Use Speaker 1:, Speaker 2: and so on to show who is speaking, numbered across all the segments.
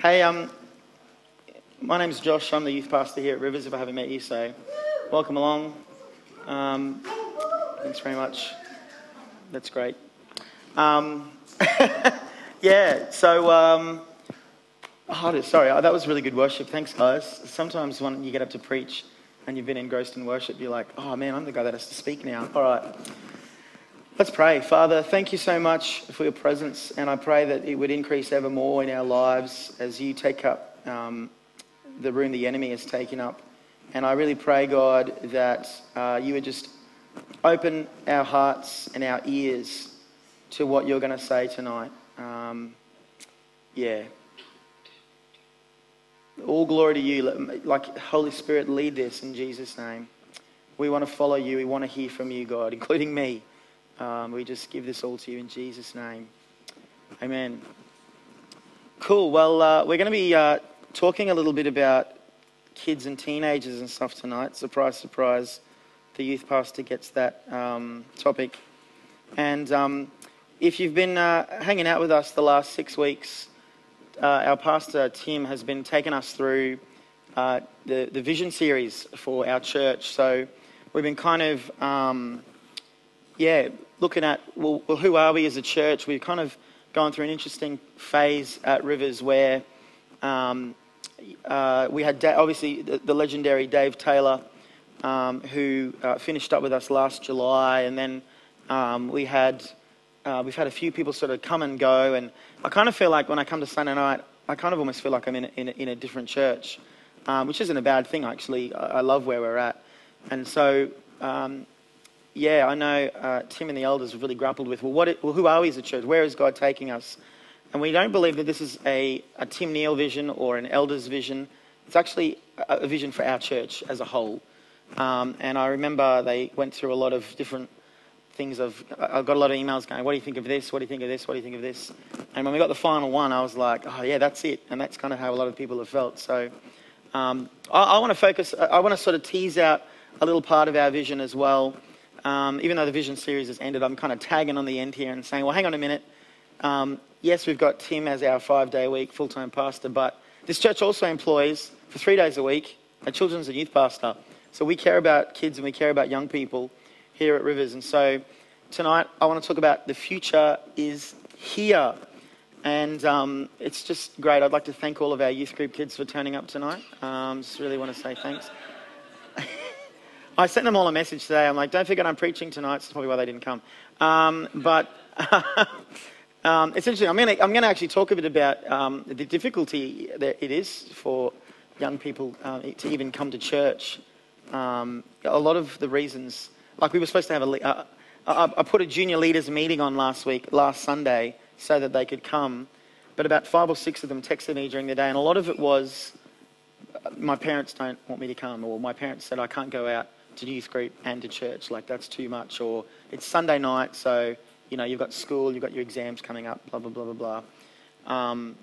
Speaker 1: Hey, um, my name's Josh. I'm the youth pastor here at Rivers. If I haven't met you, so welcome along. Um, thanks very much. That's great. Um, yeah. So, um, oh, sorry, that was really good worship. Thanks, guys. Sometimes when you get up to preach and you've been engrossed in worship, you're like, oh man, I'm the guy that has to speak now. All right. Let's pray. Father, thank you so much for your presence, and I pray that it would increase ever more in our lives as you take up um, the room the enemy has taken up. And I really pray, God, that uh, you would just open our hearts and our ears to what you're going to say tonight. Um, yeah. All glory to you. Like Holy Spirit, lead this in Jesus' name. We want to follow you. We want to hear from you, God, including me. Um, we just give this all to you in Jesus' name. Amen. Cool. Well, uh, we're going to be uh, talking a little bit about kids and teenagers and stuff tonight. Surprise, surprise. The youth pastor gets that um, topic. And um, if you've been uh, hanging out with us the last six weeks, uh, our pastor Tim has been taking us through uh, the, the vision series for our church. So we've been kind of, um, yeah, looking at, well, well, who are we as a church? We've kind of gone through an interesting phase at Rivers where um, uh, we had, da- obviously, the, the, legendary Dave Taylor, um, who uh, finished up with us last July, and then um, we had, uh, we've had a few people sort of come and go, and I kind of feel like when I come to Sunday night, I kind of almost feel like I'm in a, in a, in a different church, um, which isn't a bad thing, actually. I, I, love where we're at. And so um, yeah, I know uh, Tim and the elders have really grappled with, well, what it, well, who are we as a church? Where is God taking us? And we don't believe that this is a, a Tim Neal vision or an elder's vision. It's actually a, a vision for our church as a whole. Um, and I remember they went through a lot of different things of, I got a lot of emails going, what do you think of this? What do you think of this? What do you think of this? And when we got the final one, I was like, oh yeah, that's it. And that's kind of how a lot of people have felt. So um, I, I want to focus, I want to sort of tease out a little part of our vision as well. Um, even though the vision series has ended, I'm kind of tagging on the end here and saying, well, hang on a minute. Um, yes, we've got Tim as our five day a week full time pastor, but this church also employs, for three days a week, a children's and youth pastor. So we care about kids and we care about young people here at Rivers. And so tonight I want to talk about the future is here. And um, it's just great. I'd like to thank all of our youth group kids for turning up tonight. Um, just really want to say thanks. I sent them all a message today. I'm like, don't forget I'm preaching tonight. That's probably why they didn't come. Um, but um, essentially, I'm going to actually talk a bit about um, the difficulty that it is for young people uh, to even come to church. Um, a lot of the reasons, like we were supposed to have a, uh, I, I put a junior leaders meeting on last week, last Sunday, so that they could come. But about five or six of them texted me during the day, and a lot of it was, uh, my parents don't want me to come, or my parents said I can't go out to youth group and to church. Like that's too much. Or it's Sunday night, so you know you've got school, you've got your exams coming up, blah blah blah blah blah. Um,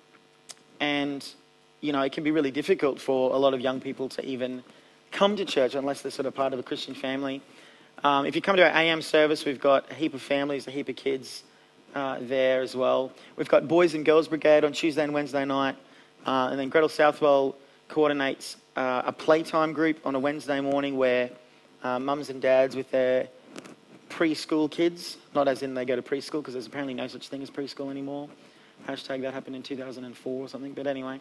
Speaker 1: and you know it can be really difficult for a lot of young people to even come to church unless they're sort of part of a Christian family. Um, if you come to our AM service, we've got a heap of families, a heap of kids uh, there as well. We've got Boys and Girls Brigade on Tuesday and Wednesday night, uh, and then Gretel Southwell coordinates uh, a playtime group on a Wednesday morning where uh, mums and dads with their preschool kids, not as in they go to preschool, because there's apparently no such thing as preschool anymore. Hashtag that happened in 2004 or something, but anyway.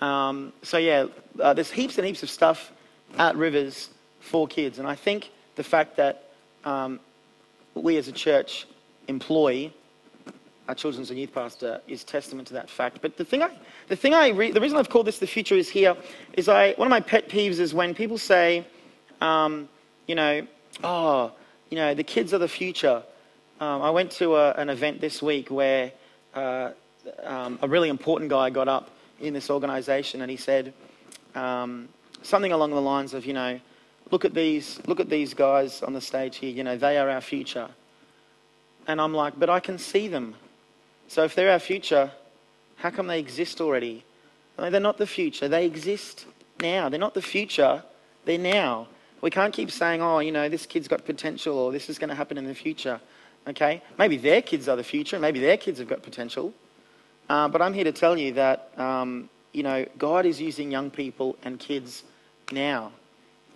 Speaker 1: Um, so, yeah, uh, there's heaps and heaps of stuff at Rivers for kids. And I think the fact that um, we as a church employ our children's and youth pastor is testament to that fact. But the thing I, the thing I, re- the reason I've called this the future is here is I, one of my pet peeves is when people say, um, you know, oh, you know, the kids are the future. Um, I went to a, an event this week where uh, um, a really important guy got up in this organization and he said um, something along the lines of, you know, look at these, look at these guys on the stage here. You know, they are our future. And I'm like, but I can see them. So if they're our future, how come they exist already? they're not the future. They exist now. They're not the future. They're now. We can't keep saying, oh, you know, this kid's got potential or this is going to happen in the future. Okay? Maybe their kids are the future. Maybe their kids have got potential. Uh, but I'm here to tell you that um, you know, God is using young people and kids now.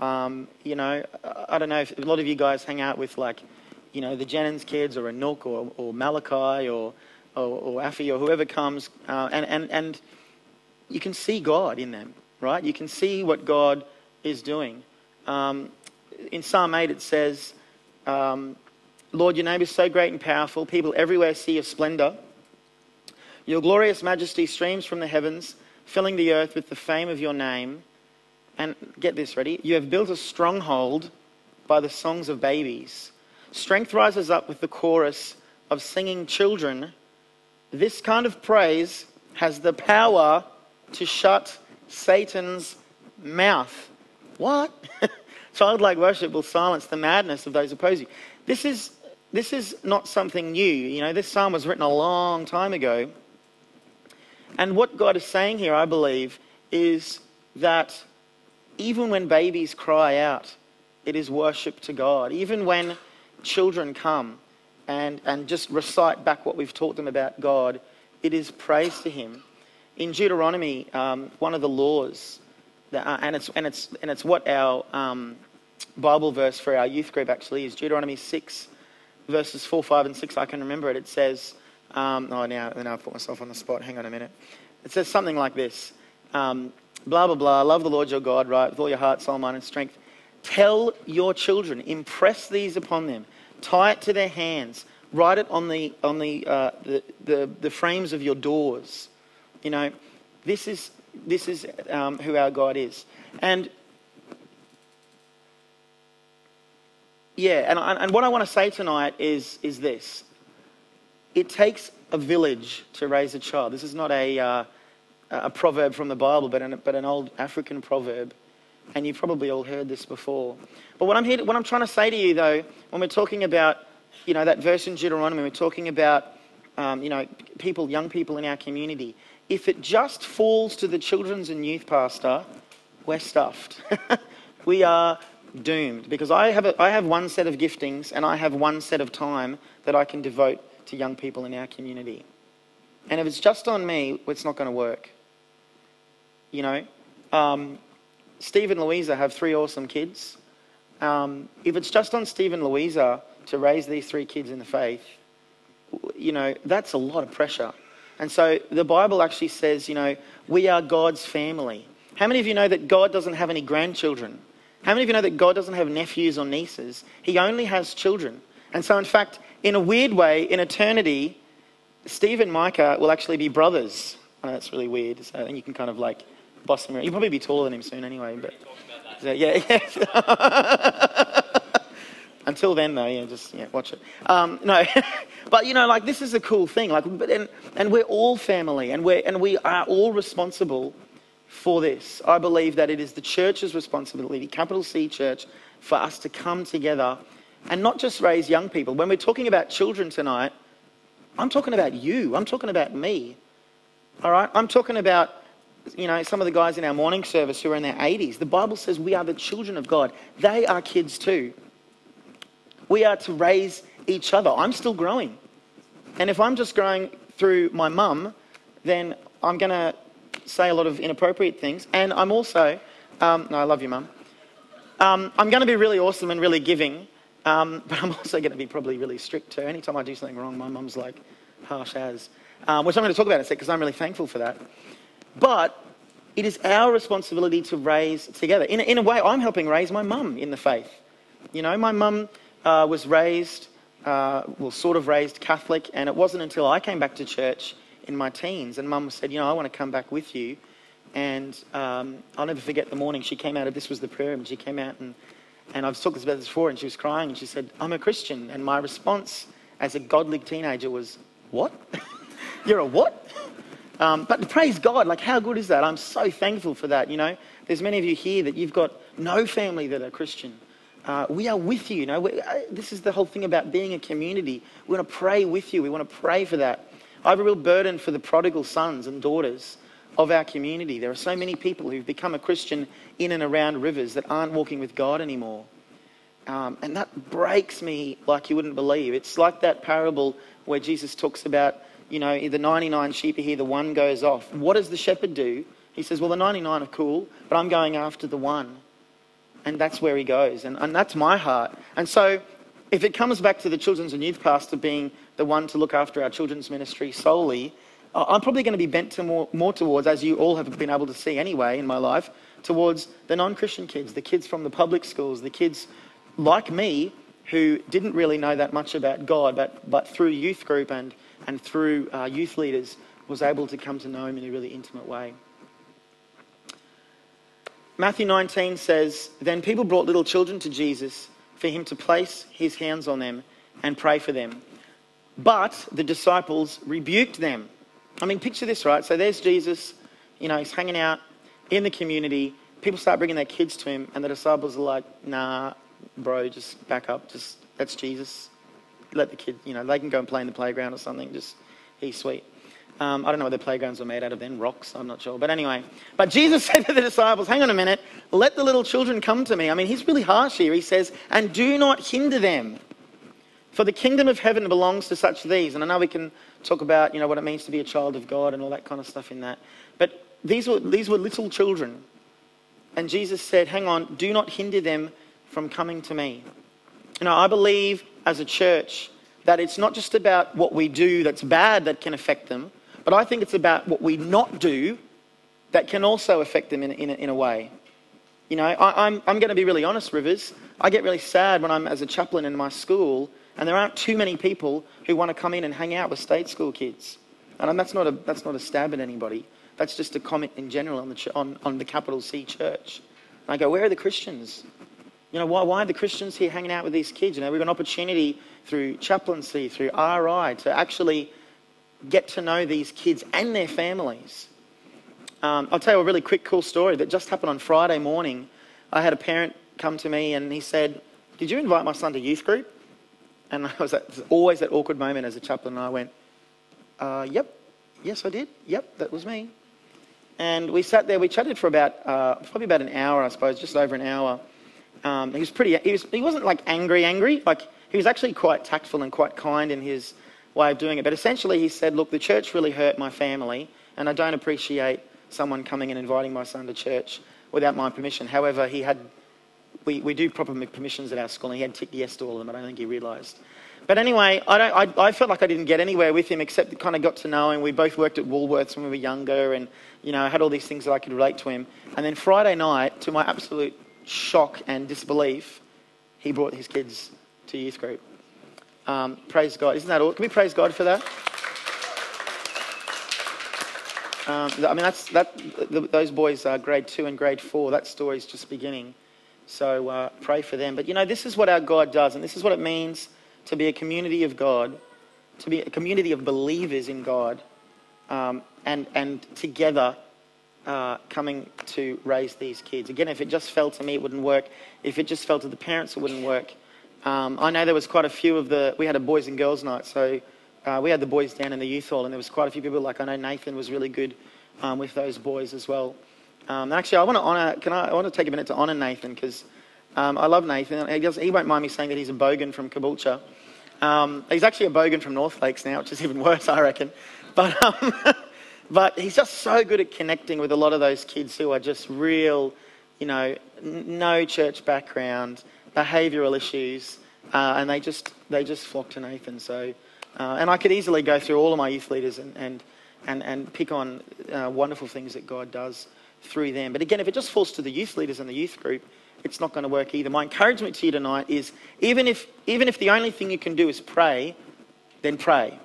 Speaker 1: Um, you know, I don't know if a lot of you guys hang out with like, you know, the Jennings kids or Anook or, or Malachi or, or, or Afi or whoever comes, uh, and, and, and you can see God in them, right? You can see what God is doing. Um, in Psalm 8, it says, um, Lord, your name is so great and powerful. People everywhere see your splendor. Your glorious majesty streams from the heavens, filling the earth with the fame of your name. And get this ready. You have built a stronghold by the songs of babies. Strength rises up with the chorus of singing children. This kind of praise has the power to shut Satan's mouth. What? Childlike worship will silence the madness of those opposing. This is, this is not something new. You know, this psalm was written a long time ago. And what God is saying here, I believe, is that even when babies cry out, it is worship to God. Even when children come and, and just recite back what we've taught them about God, it is praise to Him. In Deuteronomy, um, one of the laws, uh, and, it's, and, it's, and it's what our um, Bible verse for our youth group actually is Deuteronomy 6, verses 4, 5, and 6. I can remember it. It says, um, oh, now, now I've put myself on the spot. Hang on a minute. It says something like this um, blah, blah, blah. Love the Lord your God, right, with all your heart, soul, mind, and strength. Tell your children, impress these upon them, tie it to their hands, write it on the, on the, uh, the, the, the, frames of your doors. You know, this is, this is um, who our God is. And yeah, and, and what I want to say tonight is, is this it takes a village to raise a child. This is not a, uh, a proverb from the Bible, but an, but an old African proverb. And you've probably all heard this before. But what I'm, here what I'm trying to say to you, though, when we're talking about, you know, that verse in Deuteronomy, we're talking about, um, you know, people, young people in our community. If it just falls to the children's and youth pastor, we're stuffed. we are doomed because I have, a, I have one set of giftings and I have one set of time that I can devote to young people in our community. And if it's just on me, it's not going to work. You know, um, Steve and Louisa have three awesome kids. Um, if it's just on Steve and Louisa to raise these three kids in the faith, you know, that's a lot of pressure. And so the Bible actually says, you know, we are God's family. How many of you know that God doesn't have any grandchildren? How many of you know that God doesn't have nephews or nieces? He only has children. And so, in fact, in a weird way, in eternity, Steve and Micah will actually be brothers. I know that's really weird. So then you can kind of like boss him around. You'll probably be taller than him soon anyway. But yeah, yeah. Until then, though, yeah, just yeah, watch it. Um, no, but you know, like this is a cool thing. Like, but and, and we're all family, and we're and we are all responsible for this. I believe that it is the church's responsibility, capital C Church, for us to come together and not just raise young people. When we're talking about children tonight, I'm talking about you. I'm talking about me. All right? I'm talking about, you know, some of the guys in our morning service who are in their 80s. The Bible says we are the children of God. They are kids too. We are to raise each other. I'm still growing. And if I'm just growing through my mum, then I'm going to say a lot of inappropriate things. And I'm also, um, no, I love you, mum. Um, I'm going to be really awesome and really giving. Um, but I'm also going to be probably really strict too. Anytime I do something wrong, my mum's like harsh as, um, which I'm going to talk about in a sec because I'm really thankful for that. But it is our responsibility to raise together. In in a way, I'm helping raise my mum in the faith. You know, my mum uh, was raised, uh, well, sort of raised Catholic, and it wasn't until I came back to church in my teens and mum said, you know, I want to come back with you. And um, I'll never forget the morning she came out of this was the prayer room. She came out and and I've talked about this before, and she was crying, and she said, I'm a Christian. And my response as a godly teenager was, What? You're a what? Um, but praise God, like how good is that? I'm so thankful for that. You know, there's many of you here that you've got no family that are Christian. Uh, we are with you. You know, we, uh, this is the whole thing about being a community. We want to pray with you. We want to pray for that. I have a real burden for the prodigal sons and daughters of our community. There are so many people who've become a Christian in and around rivers that aren't walking with God anymore. Um, and that breaks me like you wouldn't believe. It's like that parable where Jesus talks about, you know, the 99 sheep are here, the one goes off. What does the shepherd do? He says, Well, the 99 are cool, but I'm going after the one. And that's where he goes. And, and that's my heart. And so, if it comes back to the children's and youth pastor being the one to look after our children's ministry solely, I'm probably going to be bent to more, more towards, as you all have been able to see anyway in my life, towards the non Christian kids, the kids from the public schools, the kids like me who didn't really know that much about God, but, but through youth group and, and through uh, youth leaders was able to come to know Him in a really intimate way. Matthew 19 says, Then people brought little children to Jesus for him to place his hands on them and pray for them. But the disciples rebuked them. I mean, picture this, right? So there's Jesus, you know, he's hanging out in the community. People start bringing their kids to him, and the disciples are like, nah, bro, just back up. Just, that's Jesus. Let the kid, you know, they can go and play in the playground or something. Just, he's sweet. Um, I don't know what the playgrounds were made out of then, rocks, I'm not sure. But anyway, but Jesus said to the disciples, hang on a minute, let the little children come to me. I mean, he's really harsh here. He says, and do not hinder them. For the kingdom of heaven belongs to such these. And I know we can talk about, you know, what it means to be a child of God and all that kind of stuff in that. But these were, these were little children. And Jesus said, hang on, do not hinder them from coming to me. You know, I believe as a church that it's not just about what we do that's bad that can affect them, but I think it's about what we not do that can also affect them in, in, in a way. You know, I, I'm, I'm going to be really honest, Rivers. I get really sad when I'm as a chaplain in my school and there aren't too many people who want to come in and hang out with state school kids. And that's not a, that's not a stab at anybody. That's just a comment in general on the, on, on the capital C church. And I go, where are the Christians? You know, why, why are the Christians here hanging out with these kids? You know, we've got an opportunity through chaplaincy, through RI, to actually get to know these kids and their families. Um, I'll tell you a really quick, cool story that just happened on Friday morning. I had a parent come to me and he said, Did you invite my son to youth group? And I was, at, always that awkward moment as a chaplain, and I went, uh, Yep, yes, I did. Yep, that was me. And we sat there, we chatted for about, uh, probably about an hour, I suppose, just over an hour. Um, he was pretty, he, was, he wasn't like angry, angry. Like, he was actually quite tactful and quite kind in his way of doing it. But essentially, he said, Look, the church really hurt my family, and I don't appreciate someone coming and inviting my son to church without my permission. However, he had, we, we do proper permissions at our school, and he had ticked yes to all of them. I don't think he realised. But anyway, I, don't, I, I, felt like I didn't get anywhere with him except kind of got to know him. We both worked at Woolworths when we were younger, and you know, I had all these things that I could relate to him. And then Friday night, to my absolute shock and disbelief, he brought his kids to youth group. Um, praise God. Isn't that all? Can we praise God for that? Um, I mean, that's, that, those boys are grade two and grade four. That story's just beginning. So uh, pray for them. But you know, this is what our God does, and this is what it means to be a community of God, to be a community of believers in God, um, and, and together uh, coming to raise these kids. Again, if it just fell to me, it wouldn't work. If it just fell to the parents, it wouldn't work. Um, I know there was quite a few of the, we had a boys and girls night, so uh, we had the boys down in the youth hall, and there was quite a few people, like I know Nathan was really good um, with those boys as well. Um, actually, I want to honour, can I, I want to take a minute to honour Nathan, because um, I love Nathan. He, does, he won't mind me saying that he's a bogan from Caboolture. Um, he's actually a bogan from North Lakes now, which is even worse, I reckon. But, um, but he's just so good at connecting with a lot of those kids who are just real, you know, no church background, behavioural issues, uh, and they just they just flock to Nathan. So, uh, and I could easily go through all of my youth leaders and and and, and pick on uh, wonderful things that God does through them. But again, if it just falls to the youth leaders and the youth group, it's not going to work either. My encouragement to you tonight is even if even if the only thing you can do is pray, then pray.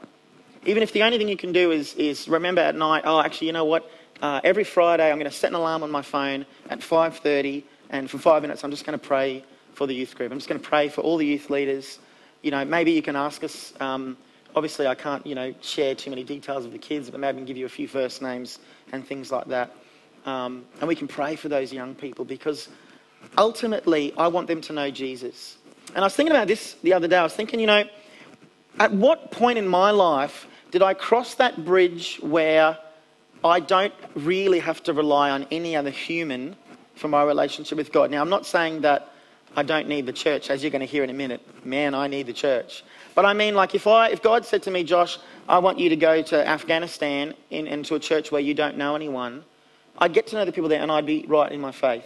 Speaker 1: Even if the only thing you can do is is remember at night. Oh, actually, you know what? Uh, every Friday, I'm going to set an alarm on my phone at 5:30, and for five minutes, I'm just going to pray for the youth group. I'm just going to pray for all the youth leaders. You know, maybe you can ask us. Um, obviously, I can't, you know, share too many details of the kids, but maybe I can give you a few first names and things like that. Um, and we can pray for those young people because ultimately, I want them to know Jesus. And I was thinking about this the other day. I was thinking, you know, at what point in my life did I cross that bridge where I don't really have to rely on any other human for my relationship with God? Now, I'm not saying that I don't need the church, as you're going to hear in a minute. Man, I need the church. But I mean, like, if, I, if God said to me, Josh, I want you to go to Afghanistan in, into a church where you don't know anyone, I'd get to know the people there and I'd be right in my faith,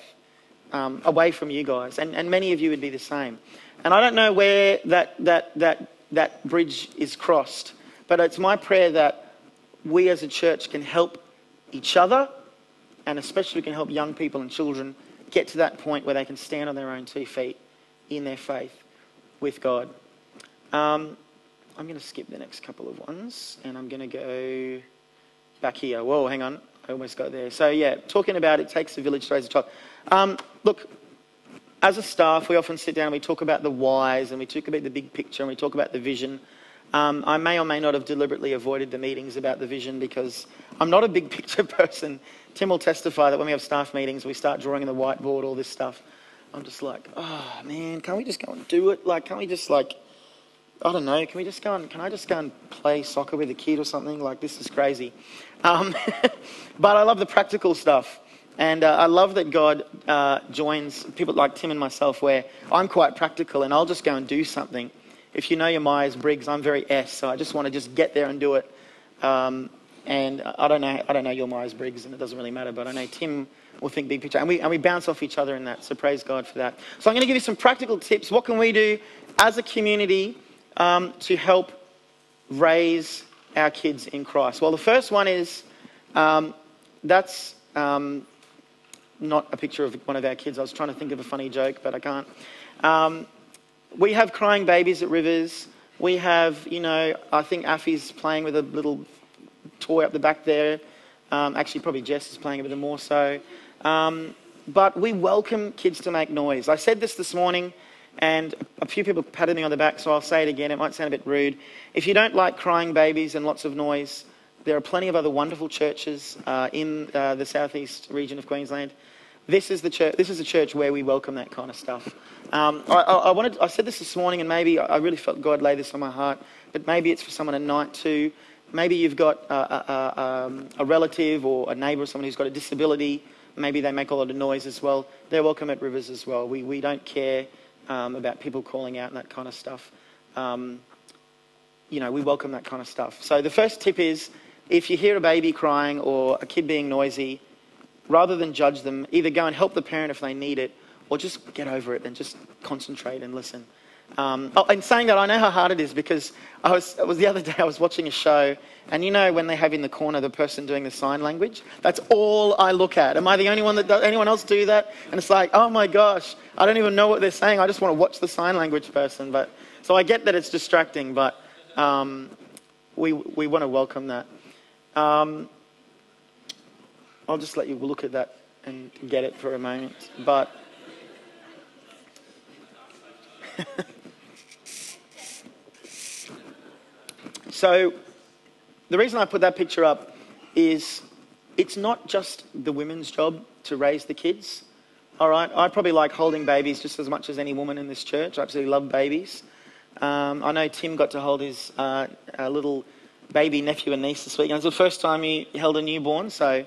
Speaker 1: um, away from you guys. And, and many of you would be the same. And I don't know where that, that, that, that bridge is crossed, but it's my prayer that we as a church can help each other and especially can help young people and children get to that point where they can stand on their own two feet in their faith with God. Um, I'm going to skip the next couple of ones and I'm going to go back here. Whoa, hang on. I almost got there. So, yeah, talking about it takes a village to raise a child. Um, look, as a staff, we often sit down and we talk about the whys and we talk about the big picture and we talk about the vision. Um, I may or may not have deliberately avoided the meetings about the vision because I'm not a big picture person. Tim will testify that when we have staff meetings, we start drawing on the whiteboard, all this stuff. I'm just like, oh man, can't we just go and do it? Like, can't we just like, I don't know, can we just go and, can I just go and play soccer with a kid or something? Like, this is crazy. Um, but I love the practical stuff. And uh, I love that God uh, joins people like Tim and myself where I'm quite practical and I'll just go and do something. If you know your Myers Briggs, I'm very S, so I just want to just get there and do it. Um, and I don't know, I don't know your Myers Briggs, and it doesn't really matter. But I know Tim will think big picture, and we and we bounce off each other in that. So praise God for that. So I'm going to give you some practical tips. What can we do as a community um, to help raise our kids in Christ? Well, the first one is um, that's um, not a picture of one of our kids. I was trying to think of a funny joke, but I can't. We have crying babies at Rivers. We have, you know, I think Affy's playing with a little toy up the back there. Um, actually, probably Jess is playing a bit more so. Um, but we welcome kids to make noise. I said this this morning, and a few people patted me on the back, so I'll say it again. It might sound a bit rude. If you don't like crying babies and lots of noise, there are plenty of other wonderful churches uh, in uh, the southeast region of Queensland. This is the church. This is a church where we welcome that kind of stuff. Um, I, I, wanted. I said this this morning, and maybe I really felt God lay this on my heart. But maybe it's for someone at night too. Maybe you've got a, a, um, a relative or a neighbour or someone who's got a disability. Maybe they make a lot of noise as well. They're welcome at Rivers as well. We, we don't care um, about people calling out and that kind of stuff. Um, you know, we welcome that kind of stuff. So the first tip is if you hear a baby crying or a kid being noisy, rather than judge them, either go and help the parent if they need it or just get over it and just concentrate and listen. Um, oh, and saying that, I know how hard it is because I was, it was the other day I was watching a show, and you know when they have in the corner the person doing the sign language? That's all I look at. Am I the only one that does, anyone else do that? And it's like, oh my gosh, I don't even know what they're saying. I just want to watch the sign language person. But so I get that it's distracting, but um, we we want to welcome that. Um, I'll just let you look at that and get it for a moment, but. So the reason I put that picture up is it's not just the women's job to raise the kids. All right, I probably like holding babies just as much as any woman in this church. I absolutely love babies. Um, I know Tim got to hold his uh, little baby nephew and niece this week, and it's the first time he held a newborn, so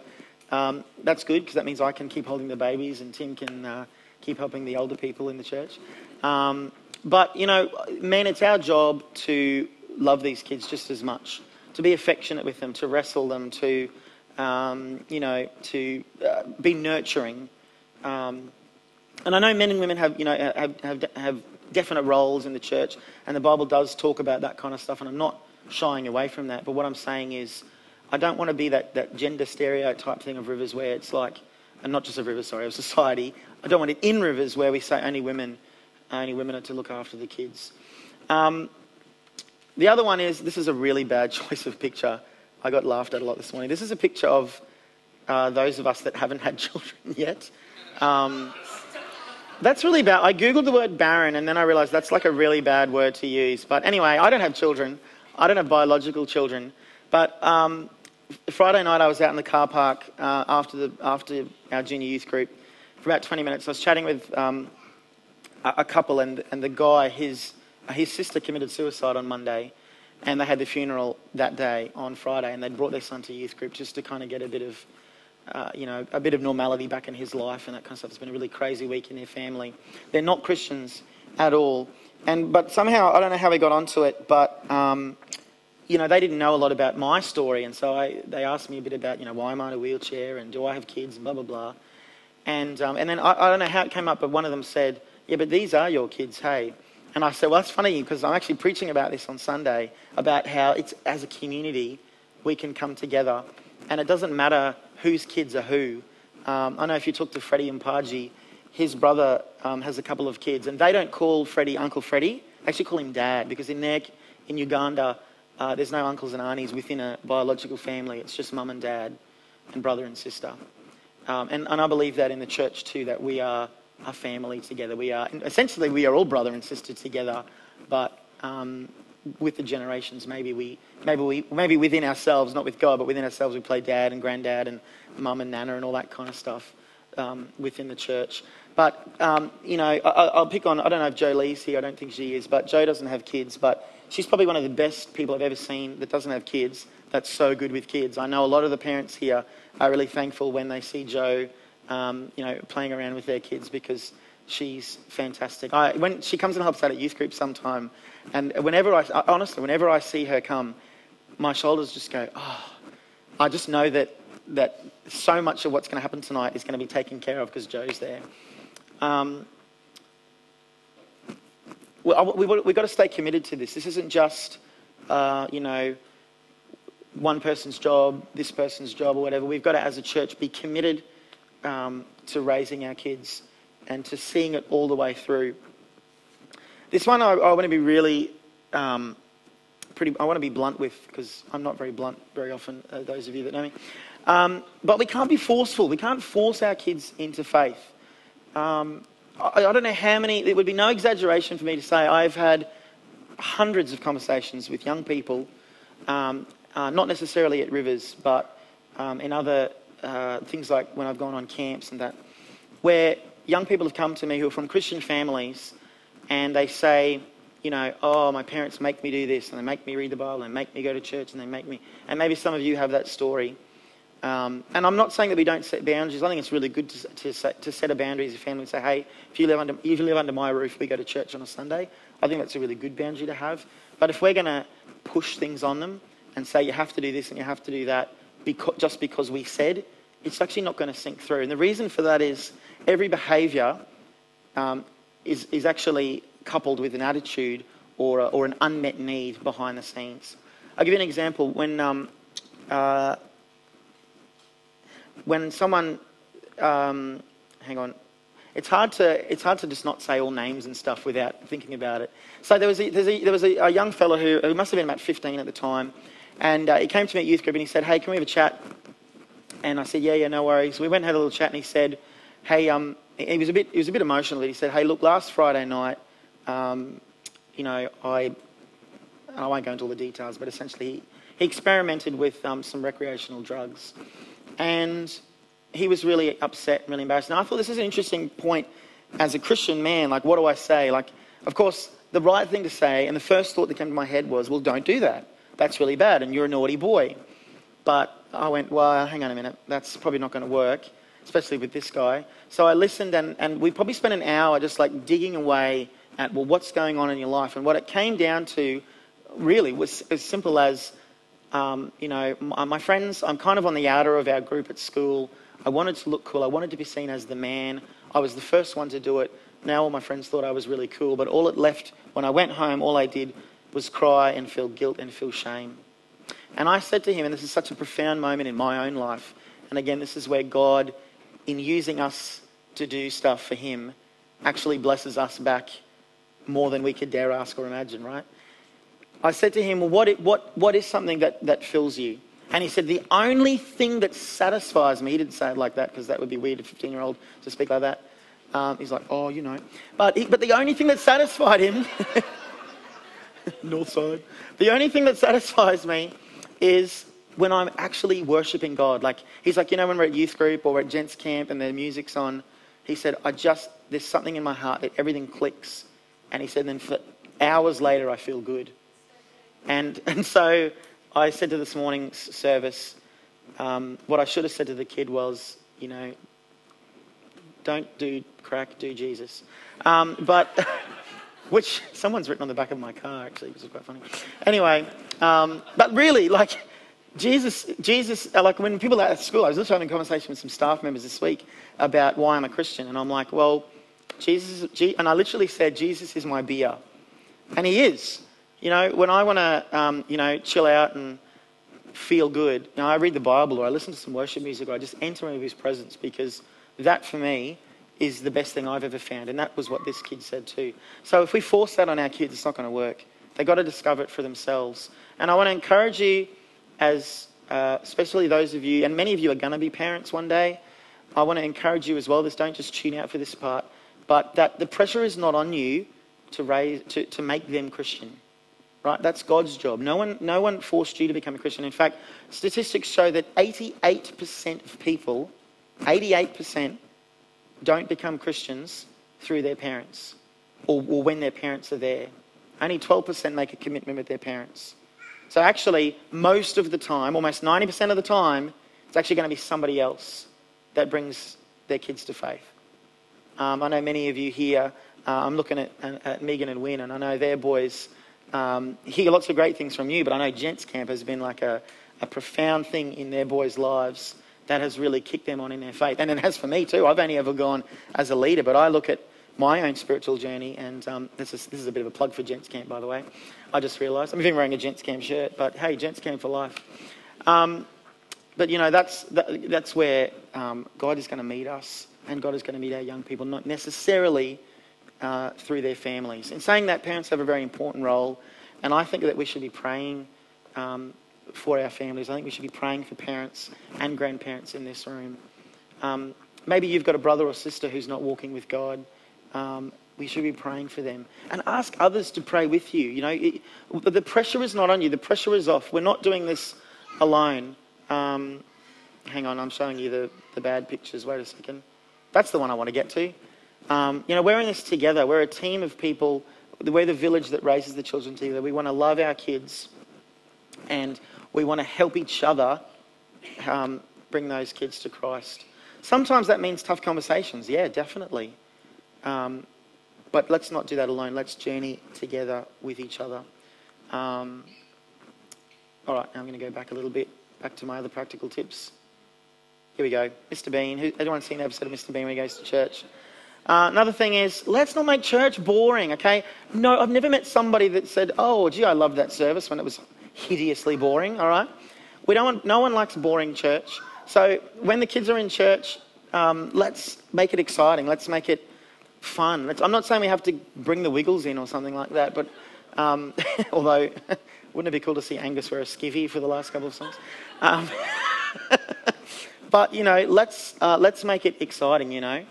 Speaker 1: um, that's good because that means I can keep holding the babies and Tim can uh, keep helping the older people in the church. Um, but, you know, man, it's our job to love these kids just as much, to be affectionate with them, to wrestle them, to, um, you know, to uh, be nurturing. Um, and I know men and women have, you know, have, have, have definite roles in the church, and the Bible does talk about that kind of stuff, and I'm not shying away from that. But what I'm saying is, I don't want to be that, that gender stereotype thing of rivers where it's like, and not just of rivers, sorry, of society. I don't want it in rivers where we say only women, only women are to look after the kids. Um, the other one is this is a really bad choice of picture. I got laughed at a lot this morning. This is a picture of uh, those of us that haven't had children yet. Um, that's really bad. I googled the word barren and then I realized that's like a really bad word to use. But anyway, I don't have children. I don't have biological children. But um, Friday night I was out in the car park uh, after, the, after our junior youth group for about 20 minutes. I was chatting with um, a, a couple and, and the guy, his his sister committed suicide on Monday, and they had the funeral that day on Friday, and they'd brought their son to youth group just to kind of get a bit of, uh, you know, a bit of normality back in his life and that kind of stuff. It's been a really crazy week in their family. They're not Christians at all, and but somehow I don't know how we got onto it, but um, you know, they didn't know a lot about my story, and so I, they asked me a bit about, you know, why am I in a wheelchair and do I have kids and blah blah blah, and um, and then I, I don't know how it came up, but one of them said, yeah, but these are your kids, hey. And I said, well, that's funny because I'm actually preaching about this on Sunday about how it's as a community we can come together, and it doesn't matter whose kids are who. Um, I know if you talk to Freddie and Paji, his brother um, has a couple of kids, and they don't call Freddie Uncle Freddie. They actually call him Dad because in their, in Uganda, uh, there's no uncles and aunties within a biological family. It's just mum and dad, and brother and sister. Um, and, and I believe that in the church too, that we are a family together. We are essentially we are all brother and sister together, but um, with the generations, maybe we, maybe we, maybe within ourselves, not with God, but within ourselves, we play dad and granddad and mum and nana and all that kind of stuff um, within the church. But um, you know, I, will pick on. I don't know if Joe Lee's here. I don't think she is. But Joe doesn't have kids. But she's probably one of the best people I've ever seen that doesn't have kids. That's so good with kids. I know a lot of the parents here are really thankful when they see Joe, um, you know, playing around with their kids because she's fantastic. I, when she comes and helps out at youth group sometime, and whenever I, honestly, whenever I see her come, my shoulders just go, oh, I just know that, that so much of what's going to happen tonight is going to be taken care of because Joe's there. Um, we, have got to stay committed to this. This isn't just, uh, you know, one person's job, this person's job, or whatever. We've got to, as a church, be committed um, to raising our kids and to seeing it all the way through. This one I, I want to be really um, pretty. I want to be blunt with because I'm not very blunt very often. Uh, those of you that know me, um, but we can't be forceful. We can't force our kids into faith. Um, I, don't know how many. It would be no exaggeration for me to say I've had hundreds of conversations with young people, um, uh, not necessarily at Rivers, but um, in other uh, things like when I've gone on camps and that, where young people have come to me who are from Christian families and they say, you know, oh, my parents make me do this and they make me read the Bible and make me go to church and they make me. And maybe some of you have that story. Um, and I'm not saying that we don't set boundaries. I think it's really good to, to, set, to set a boundary as a family and say, hey, if you, live under, if you live under my roof, we go to church on a Sunday. I think that's a really good boundary to have. But if we're going to push things on them and say you have to do this and you have to do that because, just because we said, it's actually not going to sink through. And the reason for that is every behaviour um, is, is actually coupled with an attitude or, a, or an unmet need behind the scenes. I'll give you an example. When, um, uh, when someone, um, hang on, it's hard, to, it's hard to just not say all names and stuff without thinking about it. So there was a, a there was a, a, young fellow who, who must have been about 15 at the time, and uh, he came to me at youth group and he said, hey, can we have a chat? And I said, yeah, yeah, no worries. We went and had a little chat and he said, hey, um, he was a bit, he was a bit emotional. He said, hey, look, last Friday night, um, you know, I, and I won't go into all the details, but essentially he, he experimented with um, some recreational drugs. And he was really upset really embarrassed. And I thought this is an interesting point as a Christian man. Like, what do I say? Like, of course, the right thing to say, and the first thought that came to my head was, well, don't do that. That's really bad, and you're a naughty boy. But I went, well, hang on a minute. That's probably not going to work especially with this guy. So I listened, and, and we probably spent an hour just like digging away at, well, what's going on in your life? And what it came down to really was as simple as, um, you know, my, my friends, I'm kind of on the outer of our group at school. I wanted to look cool. I wanted to be seen as the man. I was the first one to do it. Now all my friends thought I was really cool, but all it left when I went home, all I did was cry and feel guilt and feel shame. And I said to him, and this is such a profound moment in my own life, and again, this is where God in using us to do stuff for Him, actually blesses us back more than we could dare ask or imagine, right? I said to him, Well, what, what, what is something that, that fills you? And he said, The only thing that satisfies me, he didn't say it like that because that would be weird, a 15 year old to speak like that. Um, he's like, Oh, you know. But, he, but the only thing that satisfied him, North side, the only thing that satisfies me is when I'm actually worshiping God. Like, he's like, you know, when we're at youth group or at gents camp and the music's on, he said, I just, there's something in my heart that everything clicks. And he said, then for hours later, I feel good. And, and so I said to this morning's service, um, what I should have said to the kid was, you know, don't do crack, do Jesus. Um, but which someone's written on the back of my car actually, which is quite funny. Anyway, um, but really, like Jesus, Jesus, uh, like when people are at school, I was just having a conversation with some staff members this week about why I'm a Christian, and I'm like, well, Jesus, and I literally said, Jesus is my beer, and He is. You know, when I want to, um, you know, chill out and feel good, you know, I read the Bible or I listen to some worship music or I just enter into His presence because that for me is the best thing I've ever found, and that was what this kid said too. So if we force that on our kids, it's not going to work. They've got to discover it for themselves. And I want to encourage you as uh, especially those of you, and many of you are going to be parents one day, I want to encourage you as well. This don't just tune out for this part, but that the pressure is not on you to raise to, to make them Christian. Right? That's God's job. No one, no one forced you to become a Christian. In fact, statistics show that 88% of people, 88%, don't become Christians through their parents or, or when their parents are there. Only 12% make a commitment with their parents. So actually, most of the time, almost 90% of the time, it's actually going to be somebody else that brings their kids to faith. Um, I know many of you here, uh, I'm looking at, at, Megan and Win, and I know their boys um, hear lots of great things from you, but I know Gents Camp has been like a, a profound thing in their boys' lives that has really kicked them on in their faith. And it has for me too. I've only ever gone as a leader, but I look at my own spiritual journey, and um, this, is, this is a bit of a plug for Gents Camp, by the way. I just realised. I'm even wearing a Gents Camp shirt, but hey, Gents Camp for life. Um, but you know, that's, that, that's where um, God is going to meet us, and God is going to meet our young people, not necessarily uh, through their families. In saying that, parents have a very important role, and I think that we should be praying um, for our families. I think we should be praying for parents and grandparents in this room. Um, maybe you've got a brother or sister who's not walking with God. Um, we should be praying for them and ask others to pray with you. You know, it, the pressure is not on you, the pressure is off. We're not doing this alone. Um, hang on, I'm showing you the, the bad pictures. Wait a second. That's the one I want to get to. Um, you know, we're in this together. We're a team of people. We're the village that raises the children together. We want to love our kids and we want to help each other um, bring those kids to Christ. Sometimes that means tough conversations. Yeah, definitely. Um, but let's not do that alone. Let's journey together with each other. Um, all right, now I'm going to go back a little bit, back to my other practical tips. Here we go. Mr. Bean. Who, anyone seen the episode of Mr. Bean when he goes to church? Uh, another thing is, let's not make church boring, okay? No, I've never met somebody that said, oh, gee, I loved that service when it was hideously boring, all right? We don't want, no one likes boring church. So when the kids are in church, um, let's make it exciting. Let's make it fun. I'm not saying we have to bring the Wiggles in or something like that, but um, although wouldn't it be cool to see Angus wear a skivvy for the last couple of songs? Um, but you know, let's uh, let's make it exciting. You know,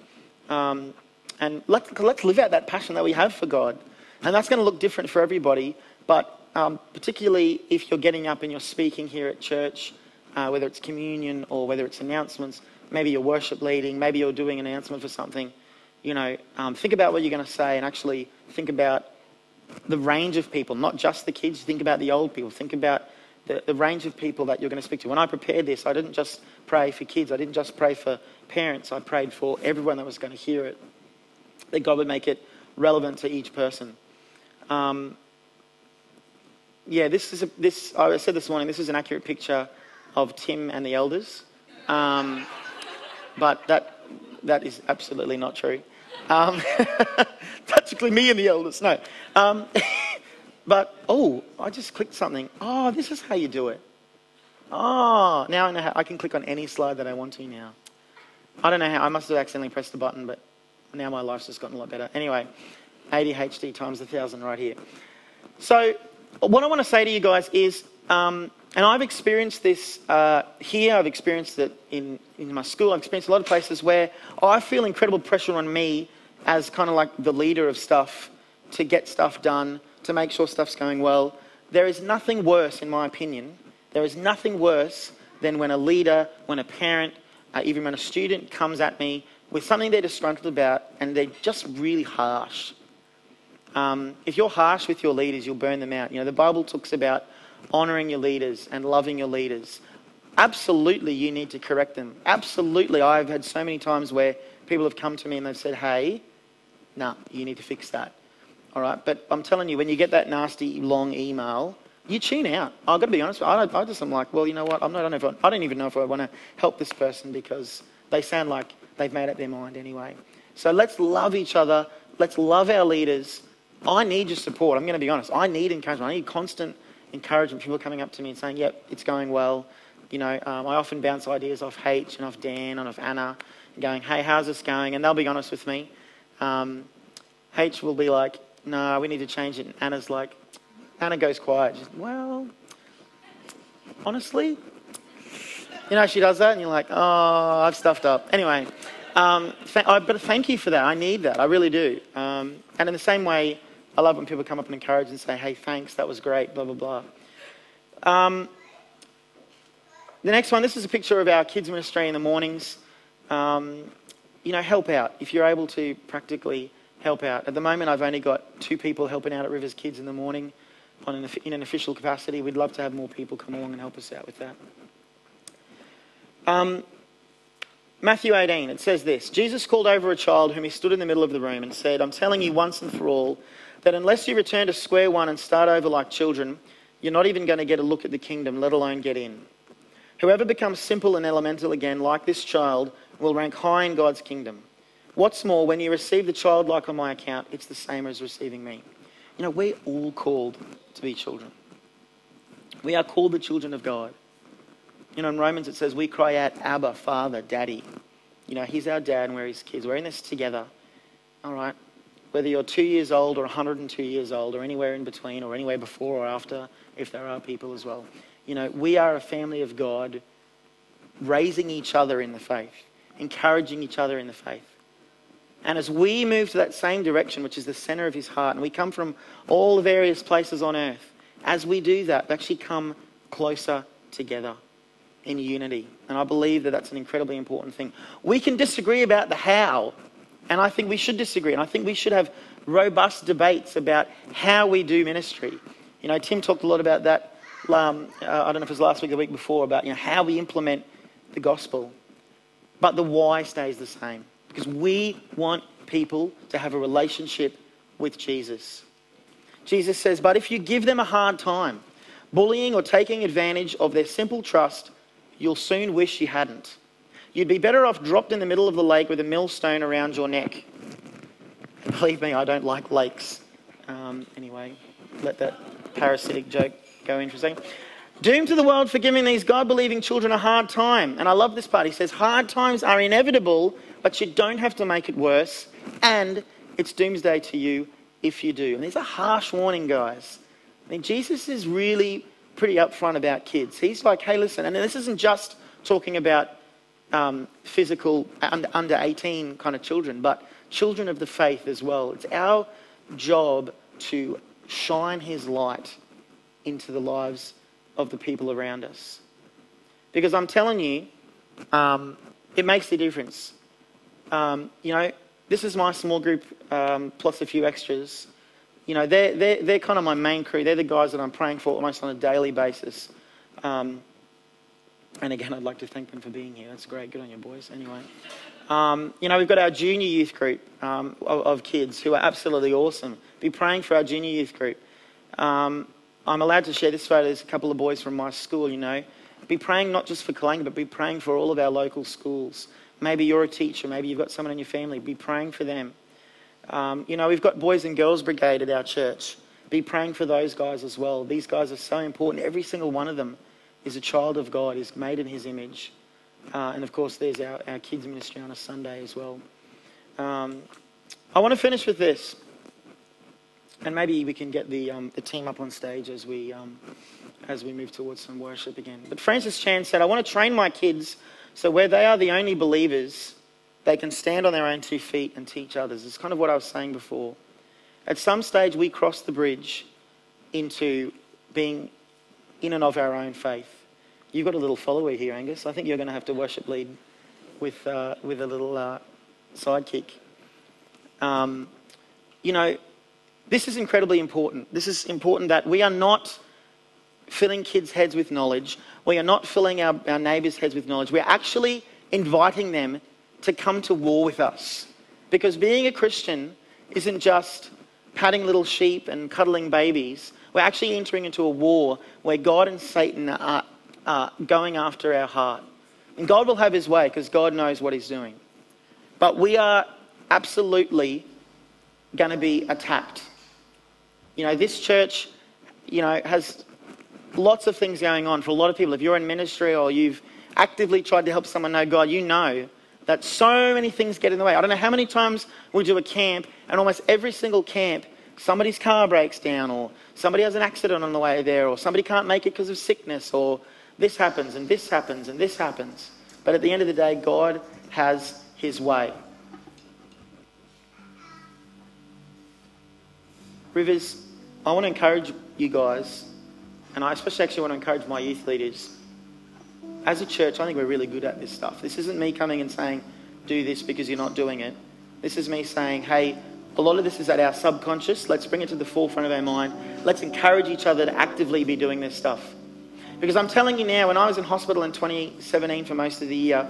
Speaker 1: um, and let's let's live out that passion that we have for God, and that's going to look different for everybody. But um, particularly if you're getting up and you're speaking here at church, uh, whether it's communion or whether it's announcements, maybe you're worship leading, maybe you're doing an announcement for something you know, um, think about what you're going to say and actually think about the range of people, not just the kids. Think about the old people. Think about the, the range of people that you're going to speak to. When I prepared this, I didn't just pray for kids. I didn't just pray for parents. I prayed for everyone that was going to hear it, that God would make it relevant to each person. Um, yeah, this is a, this. I said this morning. This is an accurate picture of Tim and the elders, um, but that that is absolutely not true. Um, practically me and the elders. No. Um, but, oh, I just clicked something. Oh, this is how you do it. Oh, now I know how. I can click on any slide that I want to now. I don't know how. I must have accidentally pressed the button, but now my life's just gotten a lot better. Anyway, ADHD times a thousand right here. So, what I want to say to you guys is, um, and I've experienced this uh, here, I've experienced it in, in my school, I've experienced a lot of places where I feel incredible pressure on me as kind of like the leader of stuff to get stuff done, to make sure stuff's going well. There is nothing worse, in my opinion, there is nothing worse than when a leader, when a parent, uh, even when a student comes at me with something they're disgruntled about and they're just really harsh. Um, if you're harsh with your leaders, you'll burn them out. You know, the Bible talks about honoring your leaders and loving your leaders. Absolutely, you need to correct them. Absolutely, I've had so many times where people have come to me and they've said, hey, no, nah, you need to fix that. All right, but I'm telling you, when you get that nasty long email, you tune out. I've got to be honest. I, I just am like, well, you know what? I'm not, I, don't know if I, I don't even know if I want to help this person because they sound like they've made up their mind anyway. So let's love each other. Let's love our leaders. I need your support. I'm going to be honest. I need encouragement. I need constant encouragement. People coming up to me and saying, yep, it's going well. You know, um, I often bounce ideas off H and off Dan and off Anna, going, hey, how's this going? And they'll be honest with me. Um, H will be like, no, we need to change it. And Anna's like, Anna goes quiet. She's, well, honestly, you know, she does that, and you're like, oh, I've stuffed up. Anyway, um, I, but thank you for that. I need that. I really do. Um, and in the same way, I love when people come up and encourage and say, hey, thanks, that was great, blah, blah, blah. Um, the next one, this is a picture of our kids' ministry in the mornings. Um, you know, help out. If you're able to practically help out. At the moment, I've only got two people helping out at Rivers Kids in the morning an, in an official capacity. We'd love to have more people come along and help us out with that. Um, Matthew 18, it says this Jesus called over a child whom he stood in the middle of the room and said, I'm telling you once and for all that unless you return to square one and start over like children, you're not even going to get a look at the kingdom, let alone get in. Whoever becomes simple and elemental again, like this child, will rank high in God's kingdom. What's more, when you receive the child like on my account, it's the same as receiving me. You know, we're all called to be children. We are called the children of God. You know, in Romans it says we cry out, Abba, Father, Daddy. You know, He's our dad and we're His kids. We're in this together. All right? Whether you're two years old or 102 years old or anywhere in between or anywhere before or after, if there are people as well. You know, we are a family of God raising each other in the faith, encouraging each other in the faith. And as we move to that same direction, which is the center of his heart, and we come from all the various places on earth, as we do that, we actually come closer together in unity. And I believe that that's an incredibly important thing. We can disagree about the how, and I think we should disagree. And I think we should have robust debates about how we do ministry. You know, Tim talked a lot about that. Um, uh, I don't know if it was last week or the week before about you know how we implement the gospel, but the why stays the same because we want people to have a relationship with Jesus. Jesus says, But if you give them a hard time, bullying or taking advantage of their simple trust, you'll soon wish you hadn't. You'd be better off dropped in the middle of the lake with a millstone around your neck. Believe me, I don't like lakes. Um, anyway, let that parasitic joke go in for a second. Doomed to the world for giving these God believing children a hard time. And I love this part. He says, Hard times are inevitable, but you don't have to make it worse. And it's doomsday to you if you do. And there's a harsh warning, guys. I mean, Jesus is really pretty upfront about kids. He's like, hey, listen, and this isn't just talking about um, physical, under 18 kind of children, but children of the faith as well. It's our job to shine his light into the lives of the people around us. Because I'm telling you, um, it makes a difference. Um, you know, this is my small group um, plus a few extras. You know, they're, they're, they're kind of my main crew. They're the guys that I'm praying for almost on a daily basis. Um, and again, I'd like to thank them for being here. That's great. Good on you, boys. Anyway, um, you know, we've got our junior youth group um, of, of, kids who are absolutely awesome. Be praying for our junior youth group. Um, I'm allowed to share this photo. There's a couple of boys from my school, you know. Be praying not just for Kalanga, but be praying for all of our local schools. Maybe you're a teacher. Maybe you've got someone in your family. Be praying for them. Um, you know, we've got Boys and Girls Brigade at our church. Be praying for those guys as well. These guys are so important. Every single one of them is a child of God, is made in His image. Uh, and of course, there's our, our kids' ministry on a Sunday as well. Um, I want to finish with this. And maybe we can get the, um, the team up on stage as we, um, as we move towards some worship again. But Francis Chan said, I want to train my kids so where they are the only believers, they can stand on their own two feet and teach others. It's kind of what I was saying before. At some stage, we cross the bridge into being in and of our own faith. You've got a little follower here, Angus. I think you're going to have to worship lead with, uh, with a little uh, sidekick. Um, you know, this is incredibly important. This is important that we are not filling kids' heads with knowledge. We are not filling our, our neighbours' heads with knowledge. We're actually inviting them to come to war with us. Because being a Christian isn't just patting little sheep and cuddling babies. We're actually entering into a war where God and Satan are, are going after our heart. And God will have his way because God knows what he's doing. But we are absolutely going to be attacked. You know, this church, you know, has lots of things going on for a lot of people. If you're in ministry or you've actively tried to help someone know God, you know that so many things get in the way. I don't know how many times we do a camp, and almost every single camp, somebody's car breaks down, or somebody has an accident on the way there, or somebody can't make it because of sickness, or this happens, and this happens, and this happens. But at the end of the day, God has his way. Rivers, I want to encourage you guys, and I especially actually want to encourage my youth leaders. As a church, I think we're really good at this stuff. This isn't me coming and saying, do this because you're not doing it. This is me saying, hey, a lot of this is at our subconscious. Let's bring it to the forefront of our mind. Let's encourage each other to actively be doing this stuff. Because I'm telling you now, when I was in hospital in 2017 for most of the year,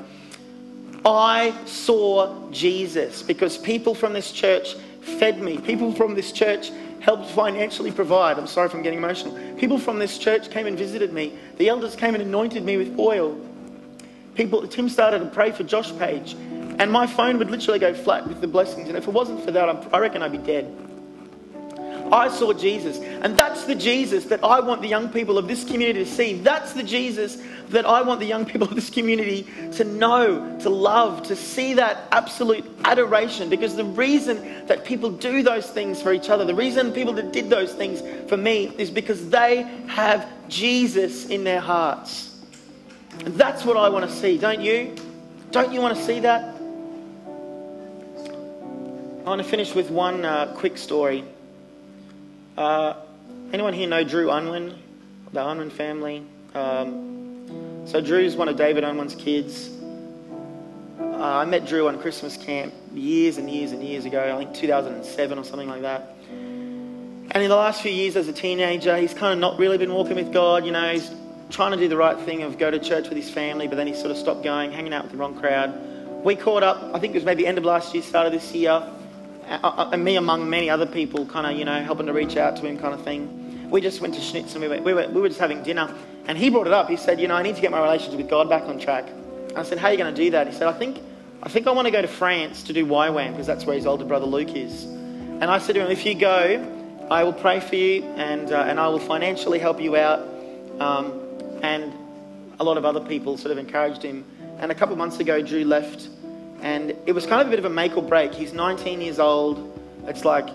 Speaker 1: I saw Jesus because people from this church fed me. People from this church helped financially provide. I'm sorry if I'm getting emotional. People from this church came and visited me. The elders came and anointed me with oil. People, Tim started to pray for Josh Page, and my phone would literally go flat with the blessings. And if it wasn't for that, I reckon I'd be dead. I saw Jesus. And that's the Jesus that I want the young people of this community to see. That's the Jesus that I want the young people of this community to know, to love, to see that absolute adoration. Because the reason that people do those things for each other, the reason people that did those things for me is because they have Jesus in their hearts. And that's what I want to see, don't you? Don't you want to see that? I want to finish with one uh, quick story. Uh, anyone here know Drew Unwin? The Unwin family? Um, so Drew's one of David Unwin's kids. Uh, I met Drew on Christmas camp years and years and years ago, I think 2007 or something like that. And in the last few years as a teenager, he's kind of not really been walking with God. You know, he's trying to do the right thing of go to church with his family, but then he sort of stopped going, hanging out with the wrong crowd. We caught up, I think it was maybe end of last year, start of this year and me among many other people, kind of, you know, helping to reach out to him, kind of thing. We just went to Schnitz and we, went, we, were, we were just having dinner. And he brought it up. He said, You know, I need to get my relationship with God back on track. And I said, How are you going to do that? He said, I think, I think I want to go to France to do YWAM because that's where his older brother Luke is. And I said to him, If you go, I will pray for you and, uh, and I will financially help you out. Um, and a lot of other people sort of encouraged him. And a couple of months ago, Drew left and it was kind of a bit of a make or break. He's 19 years old. It's like,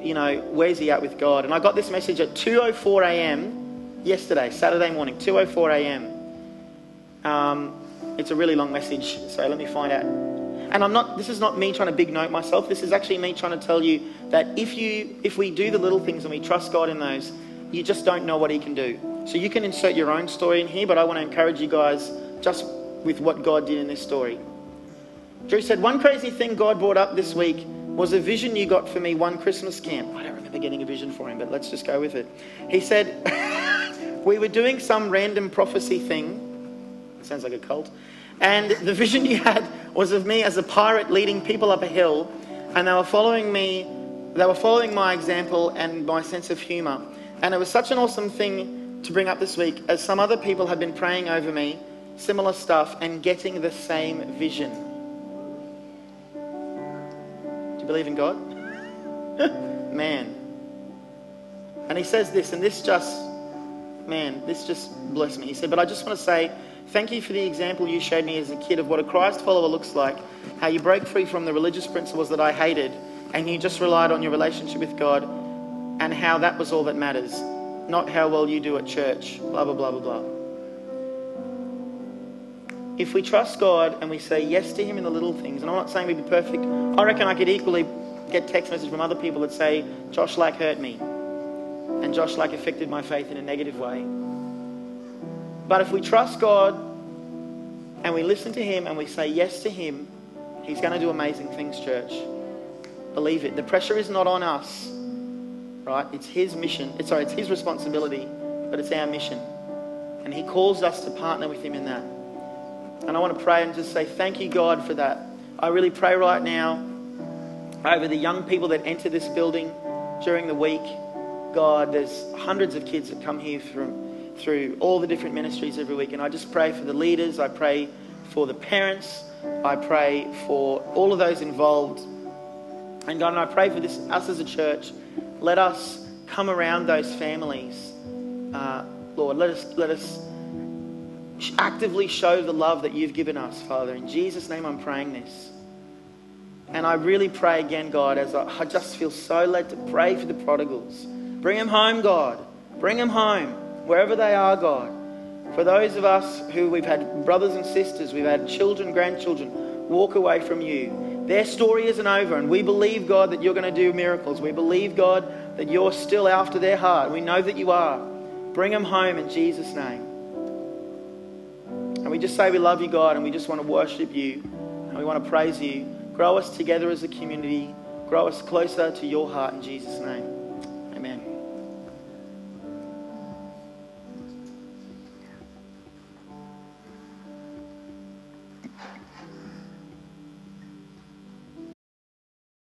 Speaker 1: you know, where's he at with God? And I got this message at 2:04 a.m. yesterday, Saturday morning, 2:04 a.m. Um, it's a really long message, so let me find out. And I'm not. This is not me trying to big note myself. This is actually me trying to tell you that if you, if we do the little things and we trust God in those, you just don't know what He can do. So you can insert your own story in here, but I want to encourage you guys just with what God did in this story. Drew said, One crazy thing God brought up this week was a vision you got for me one Christmas camp. I don't remember getting a vision for him, but let's just go with it. He said, We were doing some random prophecy thing. Sounds like a cult. And the vision you had was of me as a pirate leading people up a hill, and they were following me, they were following my example and my sense of humor. And it was such an awesome thing to bring up this week, as some other people have been praying over me, similar stuff, and getting the same vision believe in God? man. And he says this, and this just, man, this just blessed me. He said, But I just want to say, thank you for the example you showed me as a kid of what a Christ follower looks like, how you broke free from the religious principles that I hated, and you just relied on your relationship with God, and how that was all that matters, not how well you do at church, blah, blah, blah, blah, blah. If we trust God and we say yes to Him in the little things, and I'm not saying we'd be perfect, I reckon I could equally get text messages from other people that say, Josh Lack hurt me, and Josh Lack affected my faith in a negative way. But if we trust God and we listen to Him and we say yes to Him, He's going to do amazing things, church. Believe it. The pressure is not on us, right? It's His mission. It's, sorry, it's His responsibility, but it's our mission. And He calls us to partner with Him in that. And I want to pray and just say, Thank you, God, for that. I really pray right now over the young people that enter this building. during the week. God, there's hundreds of kids that come here through, through all the different ministries every week. And I just pray for the leaders. I pray for the parents. I pray for all of those involved. And God, and I pray for this, us as a church. Let us come around those families. Uh, Lord, let us, let us actively show the love that you've given us, Father. In Jesus' name, I'm praying this. And I really pray again, God, as I, I just feel so led to pray for the prodigals. Bring them home, God. Bring them home, wherever they are, God. For those of us who we've had brothers and sisters, we've had children, grandchildren walk away from you, their story isn't over. And we believe, God, that you're going to do miracles. We believe, God, that you're still after their heart. We know that you are. Bring them home in Jesus' name. And we just say we love you, God, and we just want to worship you, and we want to praise you. Grow us together as a community. Grow us closer to your heart in Jesus' name.